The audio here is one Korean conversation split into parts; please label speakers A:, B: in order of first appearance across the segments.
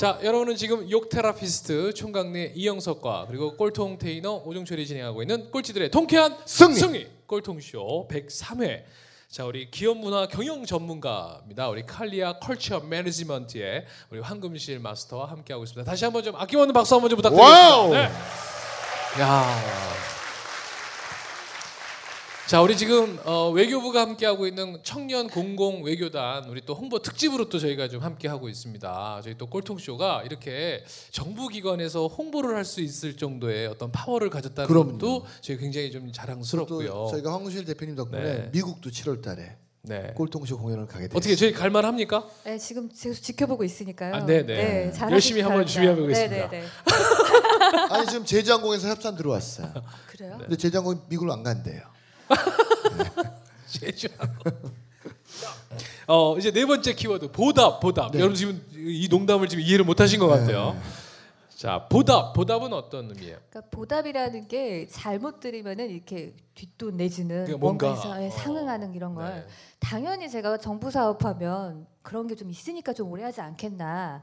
A: 자, 여러분은 지금 욕 therapist 총각네 이영석과 그리고 꼴통 테이너 오종철이 진행하고 있는 꼴찌들의 통쾌한
B: 승리!
A: 꼴통쇼 103회. 자, 우리 기업 문화 경영 전문가입니다. 우리 칼리아 Culture Management의 우리 황금실 마스터와 함께 하고 있습니다. 다시 한번 좀 아낌없는 박수 한번 좀 부탁드립니다.
B: 와우!
A: 네. 야. 자, 우리 지금 어, 외교부가 함께 하고 있는 청년 공공 외교단 우리 또 홍보 특집으로 또 저희가 좀 함께 하고 있습니다. 저희 또 꼴통쇼가 이렇게 정부 기관에서 홍보를 할 수 있을 정도의 어떤 파워를 가졌다는
B: 그럼요.
A: 것도 저희 굉장히
B: 좀또
A: 자랑스럽고요.
B: 저희가 황구실 대표님 덕분에
A: 네.
B: 미국도 7월달에
A: 네.
B: 꼴통쇼 공연을 가게 됐어요.
A: 어떻게 저희 갈만 합니까?
C: 네, 지금 계속 지켜보고 있으니까요.
A: 아, 네네.
C: 잘하시기
A: 열심히 한번. 준비해 보겠습니다.
C: 네, 네,
B: 아니 지금 제주항공에서 협찬 들어왔어요.
C: 네. 그래요?
B: 근데 제주항공이 미국을 안 간대요.
A: 제주하고. 어 이제 네 번째 키워드 보답 보답.
B: 네.
A: 여러분 지금 이 농담을 지금 이해를 못하신 것 같아요. 자 보답 보답은 어떤 의미예요?
C: 그러니까 보답이라는 게 잘못 들으면은 이렇게 뒷돈 내지는
A: 그러니까 뭔가, 어.
C: 상응하는 이런 걸
A: 네.
C: 당연히 제가 정부 사업하면 그런 게 좀 있으니까 좀 오래 하지 않겠나.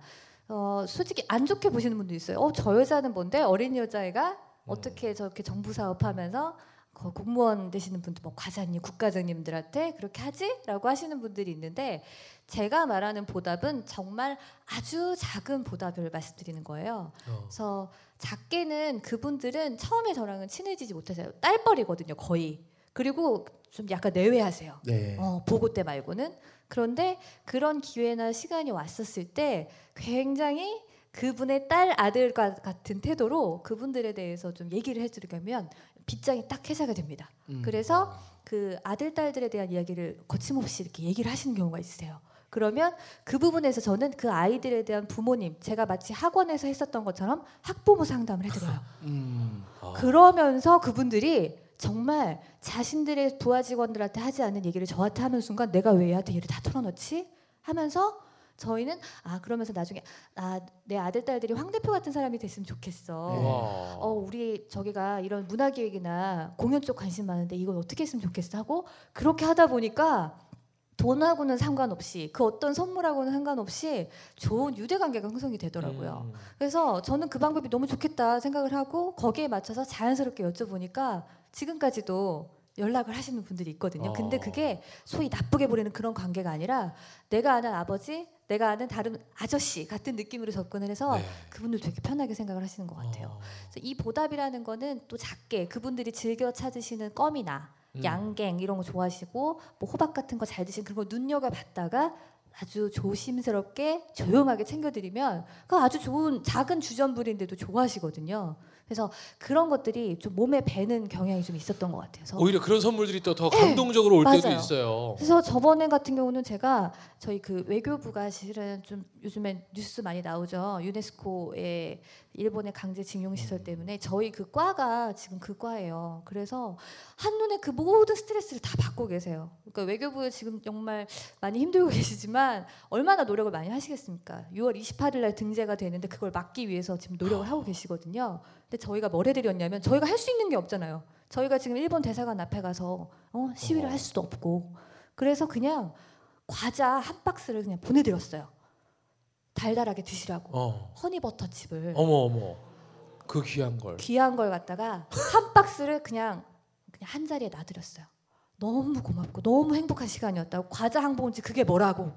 C: 어, 솔직히 안 좋게 보시는 분도 있어요. 어, 저 여자는 뭔데 어린 여자애가
A: 음.
C: 어떻게 저렇게 정부 사업하면서 그 공무원 되시는 분들, 뭐 과장님, 국가장님들한테 그렇게 하지?라고 하시는 분들이 있는데 제가 말하는 보답은 정말 아주 작은 보답을 말씀드리는 거예요.
A: 어.
C: 그래서 작게는 그분들은 처음에 저랑은 친해지지 못하세요. 딸뻘이거든요, 거의. 그리고 좀 약간 내외하세요.
B: 네.
C: 어, 보고 때 말고는. 그런데 그런 기회나 시간이 왔었을 때 굉장히 그분의 딸 아들과 같은 태도로 그분들에 대해서 좀 얘기를 해드리면 빗장이 딱 해제가 됩니다.
B: 음.
C: 그래서 그 아들 딸들에 대한 이야기를 거침없이 이렇게 얘기를 하시는 경우가 있으세요. 그러면 그 부분에서 저는 그 아이들에 대한 부모님 제가 마치 학원에서 했었던 것처럼 학부모 상담을 해드려요.
B: 음.
A: 아.
C: 그러면서 그분들이 정말 자신들의 부하 직원들한테 하지 않는 얘기를 저한테 하는 순간 내가 왜 얘한테 얘를 다 털어놓지? 하면서 저희는 아 그러면서 나중에 아 내 아들 딸들이 황 대표 같은 사람이 됐으면 좋겠어.
B: 네.
A: 와.
C: 어 우리 저기가 이런 문화 기획이나 공연 쪽 관심 많은데 이걸 어떻게 했으면 좋겠어 하고 그렇게 하다 보니까 돈하고는 상관없이 그 어떤 선물하고는 상관없이 좋은 유대 관계가 형성이 되더라고요.
A: 음.
C: 그래서 저는 그 방법이 너무 좋겠다 생각을 하고 거기에 맞춰서 자연스럽게 여쭤보니까 지금까지도 연락을 하시는 분들이 있거든요. 근데
A: 어.
C: 그게 소위 나쁘게 보이는 그런 관계가 아니라 내가 아는 아버지, 내가 아는 다른 아저씨 같은 느낌으로 접근을 해서
A: 네.
C: 그분들 되게 편하게 생각을 하시는 것 같아요.
A: 어.
C: 그래서 이 보답이라는 거는 또 작게 그분들이 즐겨 찾으시는 껌이나
A: 음.
C: 양갱 이런 거 좋아하시고 뭐 호박 같은 거 잘 드시는 그런 거 눈여겨 봤다가 아주 조심스럽게 조용하게 챙겨드리면 그 아주 좋은 작은 주전부리인데도 좋아하시거든요. 그래서 그런 것들이 좀 몸에 배는 경향이 좀 있었던 것 같아요.
A: 오히려 그런 선물들이 또 더 감동적으로 올 때도
C: 네. 맞아요.
A: 있어요.
C: 그래서 저번에 같은 경우는 제가 저희 그 외교부가 실은 좀 요즘에 뉴스 많이 나오죠. 유네스코의 일본의 강제 징용 시설 때문에 저희 그 과가 지금 그 과예요. 그래서 한눈에 그 모든 스트레스를 다 받고 계세요. 그러니까 외교부에 지금 정말 많이 힘들고 계시지만 얼마나 노력을 많이 하시겠습니까? 6월 28일 날 등재가 되는데 그걸 막기 위해서 지금 노력을 하고 계시거든요. 근데 저희가 뭘 해드렸냐면 저희가 할 수 있는 게 없잖아요. 저희가 지금 일본 대사관 앞에 가서 어, 시위를 할 수도 없고 그래서 그냥 과자 한 박스를 그냥 보내드렸어요. 달달하게 드시라고
A: 어.
C: 허니버터칩을
A: 어머 어머. 그 귀한 걸.
C: 귀한 걸 갖다가 한 박스를 그냥 그냥 한 자리에 놔드렸어요. 너무 고맙고 너무 행복한 시간이었다고 과자 한 봉지 그게 뭐라고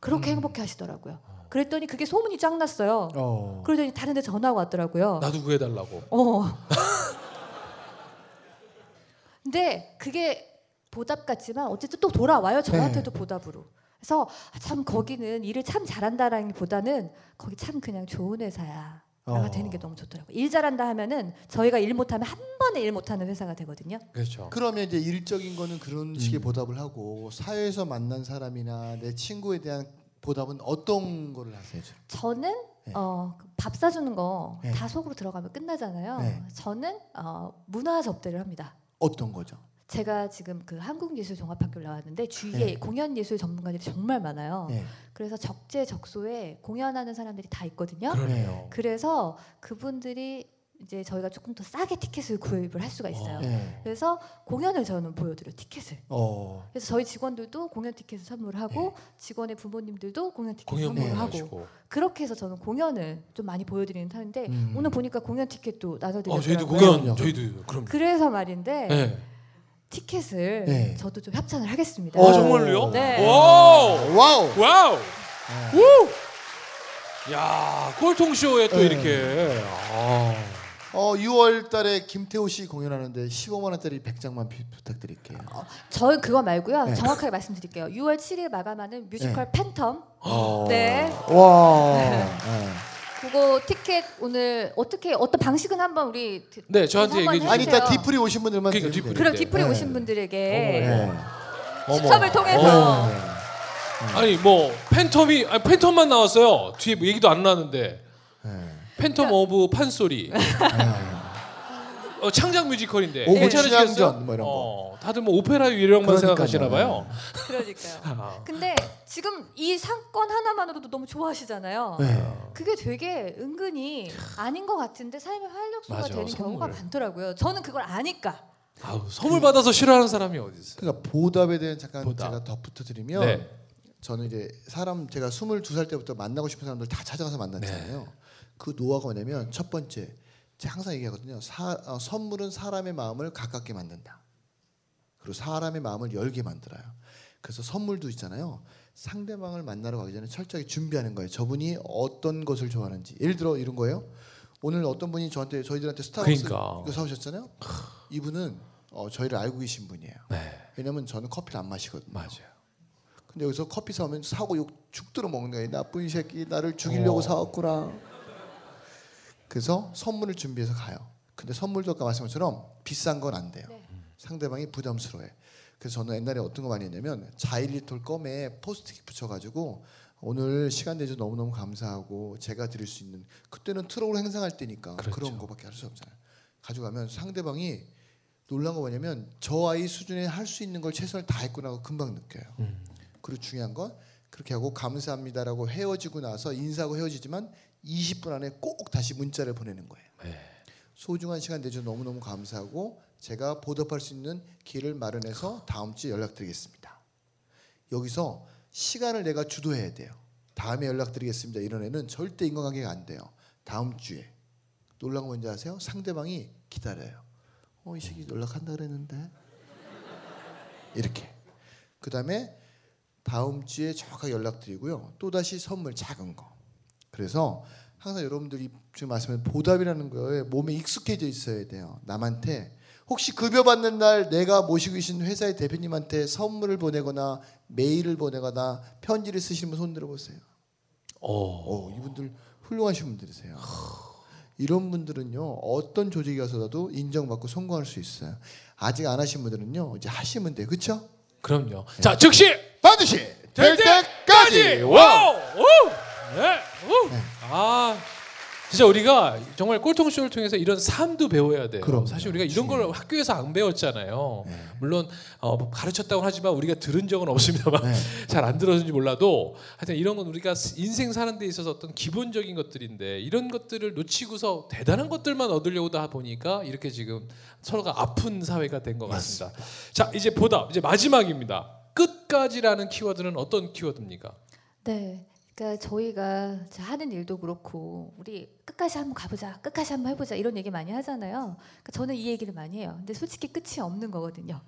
C: 그렇게
A: 음.
C: 행복해 하시더라고요. 그랬더니 그게 소문이 쫙 났어요.
B: 어.
C: 그러더니 다른 데 전화가 왔더라고요.
A: 나도 구해달라고.
C: 어. 근데 그게 보답 같지만 어쨌든 또 돌아와요. 저한테도 보답으로. 그래서 아, 참 거기는 일을 참 잘한다라기보다는 거기 참 그냥 좋은 회사야.
B: 어.
C: 되는 게 너무 좋더라고요. 일 잘한다 하면은 저희가 일 못하면 한 번에 일 못하는 회사가 되거든요.
A: 그렇죠.
B: 그러면 이제 일적인 거는 그런 식의
A: 음.
B: 보답을 하고 사회에서 만난 사람이나 내 친구에 대한 보답은 어떤 거를 하세요?
C: 저는
B: 네.
C: 어, 밥 사주는 거
B: 네.
C: 다 속으로 들어가면 끝나잖아요.
B: 네.
C: 저는 어, 문화 접대를 합니다.
B: 어떤 거죠?
C: 제가 지금 그 한국예술종합학교를 나왔는데 주위에
B: 네.
C: 공연예술 전문가들이 정말 많아요.
B: 네.
C: 그래서 적재적소에 공연하는 사람들이 다 있거든요.
A: 그러네요.
C: 그래서 그분들이 이제 저희가 조금 더 싸게 티켓을 구입을 할 수가 있어요.
B: 네.
C: 그래서 공연을 저는 보여드려 요 티켓을.
B: 어.
C: 그래서 저희 직원들도 공연 티켓을 선물하고 직원의 부모님들도 공연 티켓
A: 공연
B: 네.
C: 선물하고
A: 하시고.
C: 그렇게 해서 저는 공연을 좀 많이 보여드리는 타입인데
B: 음.
C: 오늘 보니까 공연 티켓도
A: 어,
C: 나눠드렸더라고요.
A: 저희도. 공연 저희도 그럼.
C: 그래서 말인데
A: 네.
C: 티켓을
B: 네.
C: 저도 좀 협찬을 하겠습니다.
B: 어,
A: 아 정말로요?
C: 네.
A: 와우.
B: 와우.
A: 와우.
B: 네.
A: 우. 야 꼴통쇼에 또
B: 네.
A: 이렇게. 아.
B: 어 6월 달에 김태호 씨 공연하는데 15만 원짜리 100장만 비, 부탁드릴게요.
C: 저 그거 말고요.
B: 네.
C: 정확하게 말씀드릴게요. 6월 7일 마감하는 뮤지컬 팬텀.
B: 어.
C: 네.
B: 와. 네.
C: 그거 티켓 오늘 어떻게 어떤 방식은 한번 우리 드-
A: 네 저한테
C: 한번
A: 얘기해
B: 아니
A: 주세요.
B: 이따 뒤풀이 오신 분들만
A: 그러니까
B: 드리면
A: 디프리.
C: 그럼 뒤풀이
B: 네.
C: 오신 분들에게
B: 네.
C: 추첨을 통해서
B: 네.
A: 아니 뭐 Phantom이 아니 Phantom만 나왔어요. 뒤에 뭐 얘기도 안 나왔는데
B: 네.
A: Phantom of 판소리. 어, 창작 뮤지컬인데
B: of
A: 괜찮으시겠어요?
B: 춘향전 뭐 이런 거.
A: 어, 다들 뭐 오페라 유령만
B: 그러니까요.
A: 생각하시나 봐요.
C: 그러니까요.
A: 아,
C: 근데 지금 이 상권 하나만으로도 너무 좋아하시잖아요.
B: 네.
C: 그게 되게 은근히 아닌 것 같은데 삶의 활력소가
A: 맞아,
C: 되는 경우가
A: 선물.
C: 많더라고요. 저는 그걸 아니까.
A: 아우, 선물 받아서 싫어하는 사람이 어디 있어요?
B: 그러니까 보답에 대한 잠깐
A: 보답.
B: 제가 덧붙여 드리면
A: 네.
B: 저는 이제 사람 제가 22살 때부터 만나고 싶은 사람들 다 찾아가서 만났잖아요. 그 노하우가 뭐냐면 첫 번째 제가 항상 얘기하거든요. 사, 어, 선물은 사람의 마음을 가깝게 만든다. 그리고 사람의 마음을 열게 만들어요. 그래서 선물도 있잖아요. 상대방을 만나러 가기 전에 철저하게 준비하는 거예요. 저분이 어떤 것을 좋아하는지. 예를 들어 이런 거예요. 오늘 어떤 분이 저한테 저희들한테 스타벅스
A: 그러니까.
B: 이거 사오셨잖아요. 이분은 어, 저희를 알고 계신 분이에요.
A: 네,
B: 왜냐면 저는 커피를 안 마시거든요.
A: 맞아요.
B: 근데 여기서 커피 사오면 사고 욕 죽들어 먹는 거예요. 나쁜 새끼 나를 죽이려고
A: 어.
B: 사왔구나. 그래서 선물을 준비해서 가요. 근데 선물도 아까 말씀한 것처럼 비싼 건 안 돼요.
C: 네.
B: 상대방이 부담스러워해. 그래서 저는 옛날에 어떤 거 많이 했냐면 자일리톨 껌에 포스트잇 붙여가지고 오늘 시간 내줘 너무너무 감사하고 제가 드릴 수 있는 그때는 트럭으로 행상할 때니까 그
A: 그렇죠.
B: 런 거밖에 할 수 없잖아요. 가져가면 상대방이 놀란 거 뭐냐면 저 아이 수준에 할 수 있는 걸 최선을 다했구나 하고 금방 느껴요.
A: 음.
B: 그리고 중요한 건 그렇게 하고 감사합니다라고 헤어지고 나서 인사하고 헤어지지만 20분 안에 꼭 다시 문자를 보내는 거예요.
A: 네.
B: 소중한 시간 내줘 너무너무 감사하고 제가 보답할 수 있는 기회를 마련해서 다음 주에 연락드리겠습니다. 여기서 시간을 내가 주도해야 돼요. 다음에 연락드리겠습니다. 이런 애는 절대 인간관계가 안 돼요. 다음 주에 놀란 거 뭔지 아세요? 상대방이 기다려요. 어, 이 새끼 연락한다 그랬는데 이렇게. 그 다음에 다음 주에 정확하게 연락드리고요. 또 다시 선물 작은 거. 그래서 항상 여러분들이 지금 말씀하신 보답이라는 거에 몸에 익숙해져 있어야 돼요. 남한테 혹시 급여 받는 날 내가 모시고 계신 회사의 대표님한테 선물을 보내거나 메일을 보내거나 편지를 쓰시는 분 손 들어보세요.
A: 어.
B: 어, 이분들 훌륭하신 분들이세요. 이런 분들은요 어떤 조직에 가서라도 인정받고 성공할 수 있어요. 아직 안 하신 분들은요 이제 하시면 돼요, 그렇죠?
A: 그럼요. 자 즉시
B: 반드시 될 때까지.
A: 와우. 우! 네. 우! 아 진짜 우리가 정말 꼴통쇼를 통해서 이런 삶도 배워야 돼요.
B: 그럼요.
A: 사실 우리가 이런 걸 학교에서 안 배웠잖아요.
B: 네.
A: 물론 어, 가르쳤다고 하지만 우리가 들은 적은 없습니다만
B: 네.
A: 잘안 들었는지 몰라도 하여튼 이런 건 우리가 인생 사는 데 있어서 어떤 기본적인 것들인데 이런 것들을 놓치고서 대단한 것들만 얻으려고 다 보니까 이렇게 지금 서로가 아픈 사회가 된 것 같습니다. 자 이제 보답 이제 마지막입니다. 끝까지라는 키워드는 어떤 키워드입니까?
C: 네. 그러니까 저희가 하는 일도 그렇고 우리 끝까지 한번 가보자, 끝까지 한번 해보자 이런 얘기 많이 하잖아요. 그러니까 저는 이 얘기를 많이 해요. 근데 솔직히 끝이 없는 거거든요.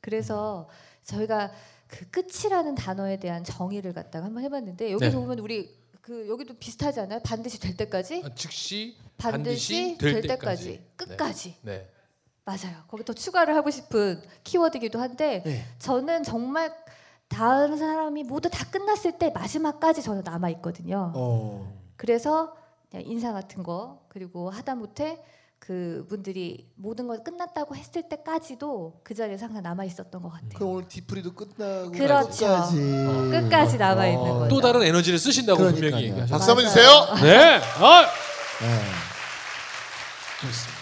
C: 그래서 저희가 그 끝이라는 단어에 대한 정의를 갖다가 한번 해봤는데 여기서
A: 네.
C: 보면 우리 그 여기도 비슷하지 않아요? 반드시 될 때까지,
A: 아, 즉시
C: 반드시, 될, 때까지, 끝까지.
A: 네.
C: 맞아요. 거기 더 추가를 하고 싶은 키워드이기도 한데
B: 네.
C: 저는 정말 다른 사람이 모두 다 끝났을 때 마지막까지 저는 남아 있거든요.
B: 어.
C: 그래서 그냥 인사 같은 거 그리고 하다못해 그 분들이 모든 걸 끝났다고 했을 때까지도 그 자리에서 항상 남아 있었던 것 같아요.
B: 그럼 오늘 디프리도 끝나고
C: 그렇죠.
B: 끝까지
C: 끝까지 남아 있는
B: 어.
C: 거죠.
A: 또 다른 에너지를 쓰신다고
B: 그러니까요.
A: 분명히 얘기하셨어요.
B: 박수 한번
C: 맞아요.
B: 주세요.
A: 네. 아,
B: 네. 좋습니다.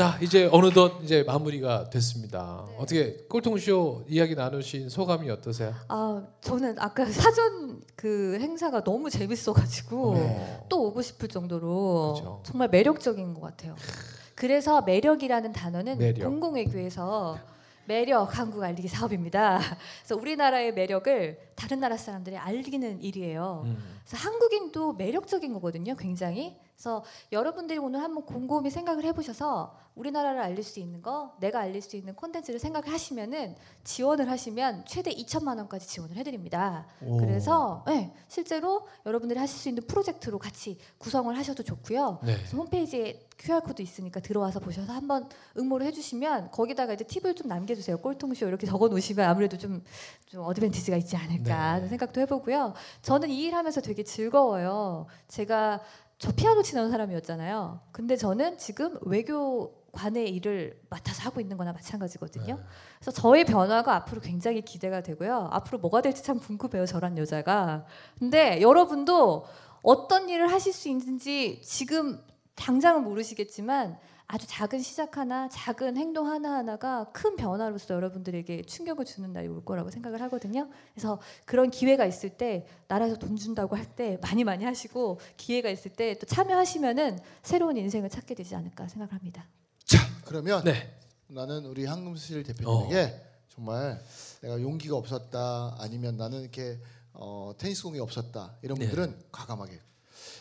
B: 자,
A: 자 이제 어느덧 이제 마무리가 됐습니다.
C: 네.
A: 어떻게 꼴통쇼 이야기 나누신 소감이 어떠세요?
C: 아 저는 아까 사전 그 행사가 너무 재밌어가지고
A: 어.
C: 또 오고 싶을 정도로
A: 그렇죠.
C: 정말 매력적인 것 같아요. 그래서 매력이라는 단어는
A: 매력.
C: 공공외교에서 매력 한국 알리기 사업입니다. 그래서 우리나라의 매력을 다른 나라 사람들이 알리는 일이에요.
A: 음.
C: 그래서 한국인도 매력적인 거거든요, 굉장히. 그래서 여러분들이 오늘 한번 곰곰이 생각을 해보셔서 우리나라를 알릴 수 있는 거, 내가 알릴 수 있는 콘텐츠를 생각을 하시면은 지원을 하시면 최대 2천만 원까지 지원을 해드립니다.
B: 오.
C: 그래서 네, 실제로 여러분들이 하실 수 있는 프로젝트로 같이 구성을 하셔도 좋고요.
A: 네.
C: 홈페이지에 QR 코드 있으니까 들어와서 보셔서 한번 응모를 해주시면 거기다가 이제 팁을 좀 남겨주세요. 꼴통쇼 이렇게 적어 놓으시면 아무래도 좀, 좀 어드밴티지가 있지 않을까 하는
A: 네.
C: 생각도 해보고요. 저는 이 일하면서 되게 즐거워요. 제가 저 피아노 치는 사람이었잖아요. 근데 저는 지금 외교관의 일을 맡아서 하고 있는 거나 마찬가지거든요.
A: 네.
C: 그래서 저의 변화가 앞으로 굉장히 기대가 되고요. 앞으로 뭐가 될지 참 궁금해요. 저란 여자가. 근데 여러분도 어떤 일을 하실 수 있는지 지금 당장은 모르시겠지만 아주 작은 시작 하나, 작은 행동 하나 하나가 큰 변화로서 여러분들에게 충격을 주는 날이 올 거라고 생각을 하거든요. 그래서 그런 기회가 있을 때 나라에서 돈 준다고 할 때 많이 많이 하시고 기회가 있을 때 또 참여하시면은 새로운 인생을 찾게 되지 않을까 생각을 합니다.
B: 자 그러면
A: 네.
B: 나는 우리 황금실 대표님에게
A: 어.
B: 정말 내가 용기가 없었다 아니면 나는 이렇게 어, 테니스 공이 없었다 이런
A: 네.
B: 분들은 과감하게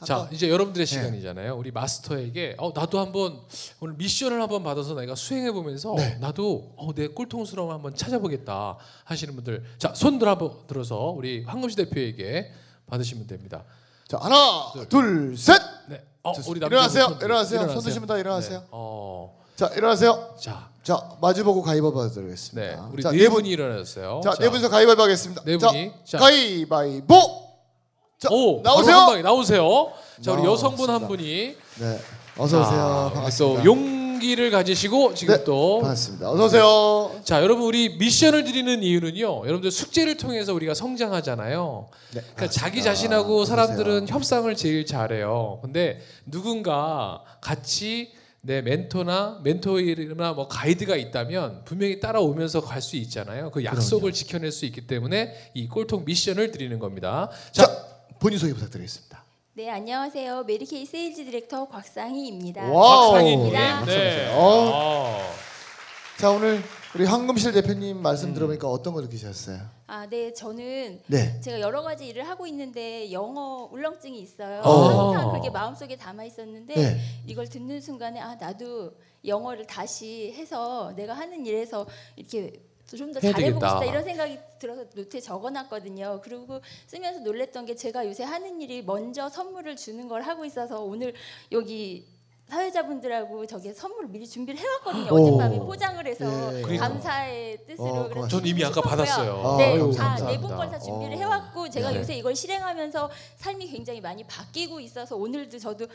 A: 자 이제 여러분들의
B: 네.
A: 시간이잖아요. 우리 마스터에게 어, 나도 한번 오늘 미션을 한번 받아서 내가 수행해 보면서
B: 네.
A: 나도 어, 내 꼴통스러움 한번 찾아보겠다 하시는 분들 자 손들 한번 들어서 우리 황금시 대표에게 받으시면 됩니다.
B: 자 하나 둘셋
A: 네. 어,
B: 좋습니다.
A: 우리 남자분
B: 일어나세요.
A: 손 들-
B: 일어나세요. 손 드시면 다 일어나세요.
A: 네. 어,
B: 자 일어나세요.
A: 자,
B: 자 마주보고 가위바위보
A: 네,
B: 드리겠습니다.
A: 우리
B: 자,
A: 네,
B: 네 분,
A: 분이 일어나셨어요.
B: 자, 네 분이서 가위바위보 하겠습니다.
A: 네
B: 자,
A: 분이 자,
B: 가위바위보. 자,
A: 오,
B: 나오세요.
A: 나오세요. 자, 우리 여성분 한. 분이
B: 네, 어서 오세요.
A: 자,
B: 반갑습니다.
A: 또 용기를 가지시고 지금
B: 네,
A: 또
B: 반갑습니다. 어서 오세요.
A: 자, 여러분 우리 미션을 드리는 이유는요. 여러분들 숙제를 통해서 우리가 성장하잖아요.
B: 네,
A: 그러니까 자기. 자신하고 사람들은. 협상을 제일 잘해요. 근데 누군가 같이 내 멘토나 멘토이나 뭐 가이드가 있다면 분명히 따라오면서 갈 수 있잖아요. 그 약속을 지켜낼 수 있기 때문에 이 꼴통 미션을 드리는 겁니다. 자,
B: 자, 본인 소개 부탁드리겠습니다.
D: 네, 안녕하세요. Mary Kay 세일즈 디렉터 곽상희입니다.
B: 와우.
A: 곽상희님.
D: 네,
A: 네.
B: 어.
A: 아.
B: 자, 오늘 우리 황금실 대표님
A: 음.
B: 말씀 들어보니까 어떤 거 느끼셨어요?
D: 아, 네, 저는
B: 네.
D: 제가 여러 가지 일을 하고 있는데 영어 울렁증이 있어요.
A: 어.
D: 항상 그게 마음속에 담아 있었는데
B: 네.
D: 이걸 듣는 순간에 아, 나도 영어를 다시 해서 내가 하는 일에서 이렇게 좀 더 잘해보고
A: 되겠다.
D: 싶다 이런 생각이 들어서 노트에 적어놨거든요. 그리고 쓰면서 놀랬던 게 제가 요새 하는 일이 먼저 선물을 주는 걸 하고 있어서 오늘 여기 사회자분들하고 저기 선물을 미리 준비를 해왔거든요.
B: 오.
D: 어젯밤에 포장을 해서
B: 예.
D: 감사의 뜻으로
B: 어,
D: 그래서.
A: 전 이미 아까
D: 싶었고요.
A: 받았어요.
B: 아,
D: 네,
B: 아유,
D: 다
B: 감사합니다.
D: 네분 걸 다 준비를
B: 어.
D: 해왔고 제가
A: 네.
D: 요새 이걸 실행하면서 삶이 굉장히 많이 바뀌고 있어서 오늘도 저도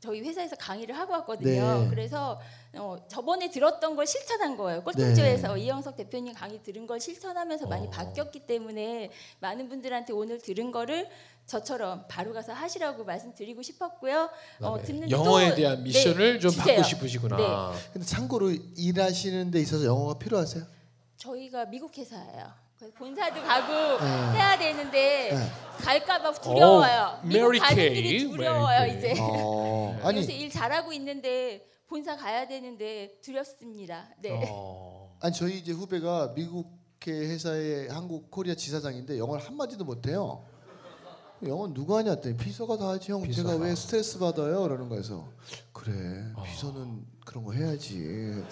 D: 저희 회사에서 강의를 하고 왔거든요.
B: 네.
D: 그래서 어, 저번에 들었던 걸 실천한 거예요. 꼴통조에서 이영석 대표님 강의 들은 걸 실천하면서 많이
A: 어.
D: 바뀌었기 때문에 많은 분들한테 오늘 들은 거를 저처럼 바로 가서 하시라고 말씀드리고 싶었고요. 어,
A: 그다음에
D: 듣는
A: 영어에
D: 또-
A: 대한
D: 네,
A: 미션을 좀
D: 주세요.
A: 받고 싶으시구나.
D: 네.
B: 근데 참고로 일하시는 데 있어서 영어가 필요하세요?
D: 저희가 미국 회사예요. 본사도 가고
B: 네.
D: 해야 되는데
B: 네.
D: 갈까봐 두려워요.
A: 어,
D: 미국
A: 메리
D: 가는 길이 두려워요. 이제.
B: 어,
D: 요새
B: 아니,
D: 일 잘하고 있는데 본사 가야 되는데 두렵습니다. 네.
A: 어.
B: 아니 저희 이제 후배가 미국의 회사의 한국 코리아 지사장인데 영어를 한 마디도 못해요. 영어 누가 하냐 했더니 비서가 다 하지 형
A: 비서가.
B: 제가 왜 스트레스 받아요 그러는 거에서 그래
A: 어.
B: 비서는 그런 거 해야지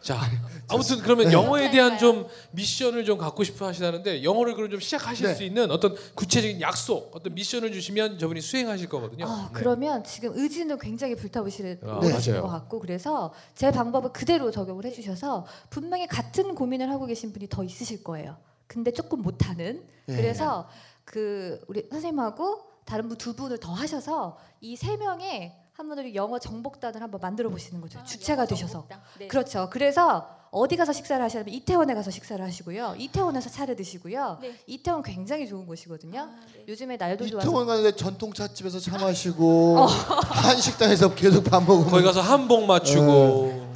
A: 자, 아무튼 그러면
B: 네.
A: 영어에 대한
D: 네.
A: 좀 미션을 좀 갖고 싶어 하시다는데 영어를 그럼 좀 시작하실
B: 네.
A: 수 있는 어떤 구체적인 약속, 어떤 미션을 주시면 저분이 수행하실 거거든요.
C: 아,
A: 네.
C: 그러면 지금 의지는 굉장히 불타오르시는
A: 아,
B: 네.
A: 맞아요.
C: 것 같고 그래서 제 방법을 그대로 적용을 해주셔서 분명히 같은 고민을 하고 계신 분이 더 있으실 거예요. 근데 조금 못하는.
B: 네.
C: 그래서 그 우리 선생님하고 다른 분 두 분을 더 하셔서 이 세 명의 한 분들이 영어 정복단을 한번 만들어 보시는 거죠.
D: 아,
C: 주체가 되셔서.
D: 네.
C: 그렇죠. 그래서 어디 가서 식사를 하시냐면 이태원에 가서 식사를 하시고요. 이태원에서 차를 드시고요.
D: 네.
C: 이태원 굉장히 좋은 곳이거든요.
D: 아, 네.
C: 요즘에 날도 좋아서
B: 이태원 가는데 전통 찻집에서 차 마시고 한식당에서 계속 밥 먹으면
A: 거기 가서 한복 맞추고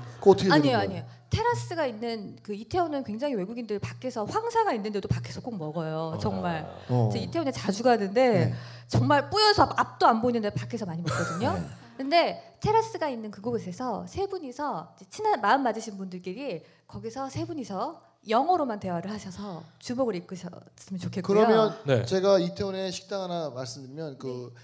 C: 아니에요,
B: 거예요?
C: 아니에요. 테라스가 있는 그 이태원은 굉장히 외국인들 밖에서 황사가 있는데도 밖에서 꼭 먹어요. 정말.
B: 어.
C: 저 이태원에 자주 가는데
B: 네.
C: 정말 뿌여서 앞도 안 보이는데 밖에서 많이 먹거든요.
B: 네.
C: 근데 테라스가 있는 그곳에서 세 분이서 친한 마음 맞으신 분들끼리 거기서 세 분이서 영어로만 대화를 하셔서 주목을 이끄셨으면 좋겠고요.
B: 그러면
A: 네.
B: 제가 이태원에 식당 하나 말씀드리면 그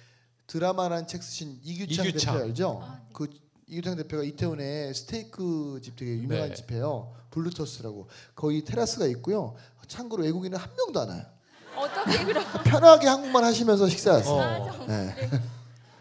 B: 드라마라는 책 쓰신 이규창,
A: 이규창.
B: 대표 알죠?
D: 아, 네.
B: 그 이규창 대표가 이태원에 스테이크 집 되게 유명한
A: 네.
B: 집이에요. 블루토스라고 거기 테라스가 있고요. 참고로 외국인은 한 명도 안 와요.
D: 어떻게 그럼?
B: 편하게 한국말 하시면서 식사하세요.
A: 어.
D: 아, 정말.
B: 네.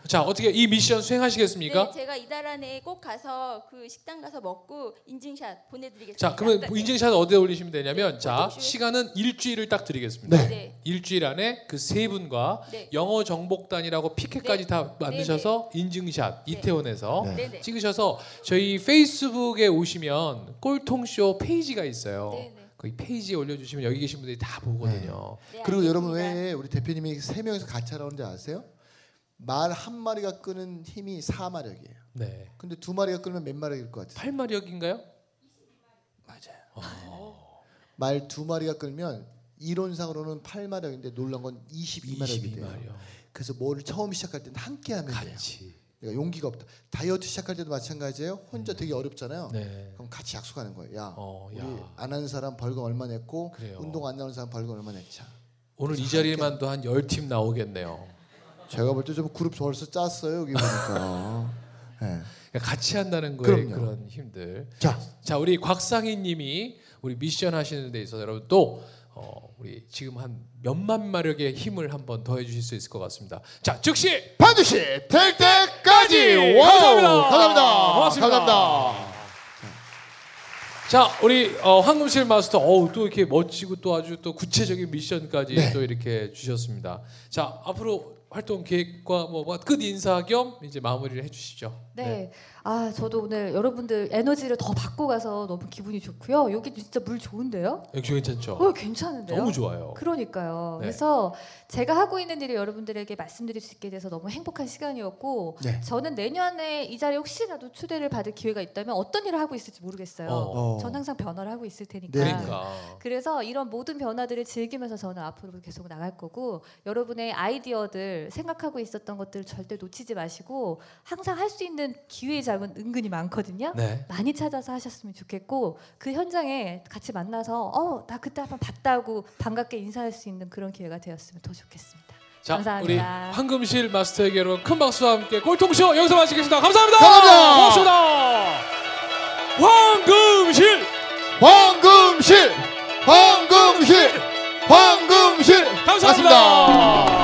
A: 자 어떻게 이 미션 수행하시겠습니까?
D: 네, 제가 이달 안에 꼭 가서 그 식당 가서 먹고 인증샷 보내드리겠습니다.
A: 자 그러면
D: 네.
A: 인증샷 어디에 올리시면 되냐면
D: 네,
A: 자. 시간은 일주일을 딱 드리겠습니다.
B: 네.
D: 네.
A: 일주일 안에 그 세 분과
D: 네.
A: 영어 정복단이라고 피켓까지
D: 네.
A: 다 만드셔서 인증샷
D: 네.
A: 이태원에서
B: 네.
A: 찍으셔서 저희 페이스북에 오시면 꼴통쇼 페이지가 있어요.
D: 네네.
A: 거기 페이지에 올려주시면 여기 계신 분들이 다 보거든요.
D: 네,
B: 그리고 여러분. 왜 우리 대표님이 세 명이서 같이 하라는지 아세요? 말 한 마리가 끄는 힘이 4마력이에요.
A: 네.
B: 근데 두 마리가 끄면 몇 마력일 것 같아요?
A: 8마력인가요?
B: 말두 마리가 끌면 이론상으로는 8마력인데 놀란 건 22마력이 돼요.
A: 22마력.
B: 그래서 뭐를 처음 시작할 때는 함께 하면 돼요.
A: 같이.
B: 그러니까 용기가 없다. 다이어트 시작할 때도 마찬가지예요. 혼자 되게 어렵잖아요.
A: 네.
B: 그럼 같이 약속하는 거예요. 야,
A: 어,
B: 우리
A: 야.
B: 안 하는 사람 벌금 얼마 냈고
A: 그래요.
B: 운동 안 나오는 사람 벌금 얼마 냈자.
A: 오늘 이 자리만도 한열팀 나오겠네요.
B: 제가 볼 때 좀 그룹 벌써 짰어요 여기 보니까. 네.
A: 같이 한다는 거에
B: 그럼요.
A: 그런 힘들.
B: 자,
A: 자 우리 곽상희님이 우리 미션 하시는 데 있어서 여러분 또 어, 우리 지금 한 몇만 마력의 힘을 한번 더해 주실 수 있을 것 같습니다. 자 즉시
B: 반드시 될 때까지.
A: 네,
B: 와우!
A: 감사합니다.
B: 감사합니다.
A: 고맙습니다.
B: 감사합니다.
A: 자 우리 어, 황금실 마스터 어우 또 이렇게 멋지고 또 아주 또 구체적인 미션까지
B: 네.
A: 또 이렇게 주셨습니다. 자 앞으로 활동 계획과 뭐끝 인사 겸 이제 마무리를 해주시죠.
C: 네. 아, 저도 오늘 여러분들 에너지를 더 받고 가서 너무 기분이 좋고요. 여기 진짜 물 좋은데요?
A: 역시 괜찮죠.
C: 어, 괜찮은데요?
A: 너무 좋아요.
C: 그러니까요.
A: 네.
C: 그래서 제가 하고 있는 일을 여러분들에게 말씀드릴 수 있게 돼서 너무 행복한 시간이었고
B: 네.
C: 저는 내년에 이 자리에 혹시라도 초대를 받을 기회가 있다면 어떤 일을 하고 있을지 모르겠어요.
A: 어.
C: 전 항상 변화를 하고 있을 테니까.
B: 네.
A: 그러니까
C: 그래서 이런 모든 변화들을 즐기면서 저는 앞으로 계속 나갈 거고 여러분의 아이디어들 생각하고 있었던 것들 절대 놓치지 마시고 항상 할 수 있는 기회의 장은 은근히 많거든요.
A: 네.
C: 많이 찾아서 하셨으면 좋겠고 그 현장에 같이 만나서 어 나 그때 한번 봤다고 반갑게 인사할 수 있는 그런 기회가 되었으면 더 좋겠습니다.
A: 자
C: 감사합니다.
A: 우리 황금실 마스터에게 여러분 큰 박수와 함께 꼴통쇼 여기서 마치겠습니다. 감사합니다.
B: 감사합니다.
A: 고맙습니다. 황금실
B: 황금실, 황금실, 황금실.
A: 감사합니다.
B: 맞습니다.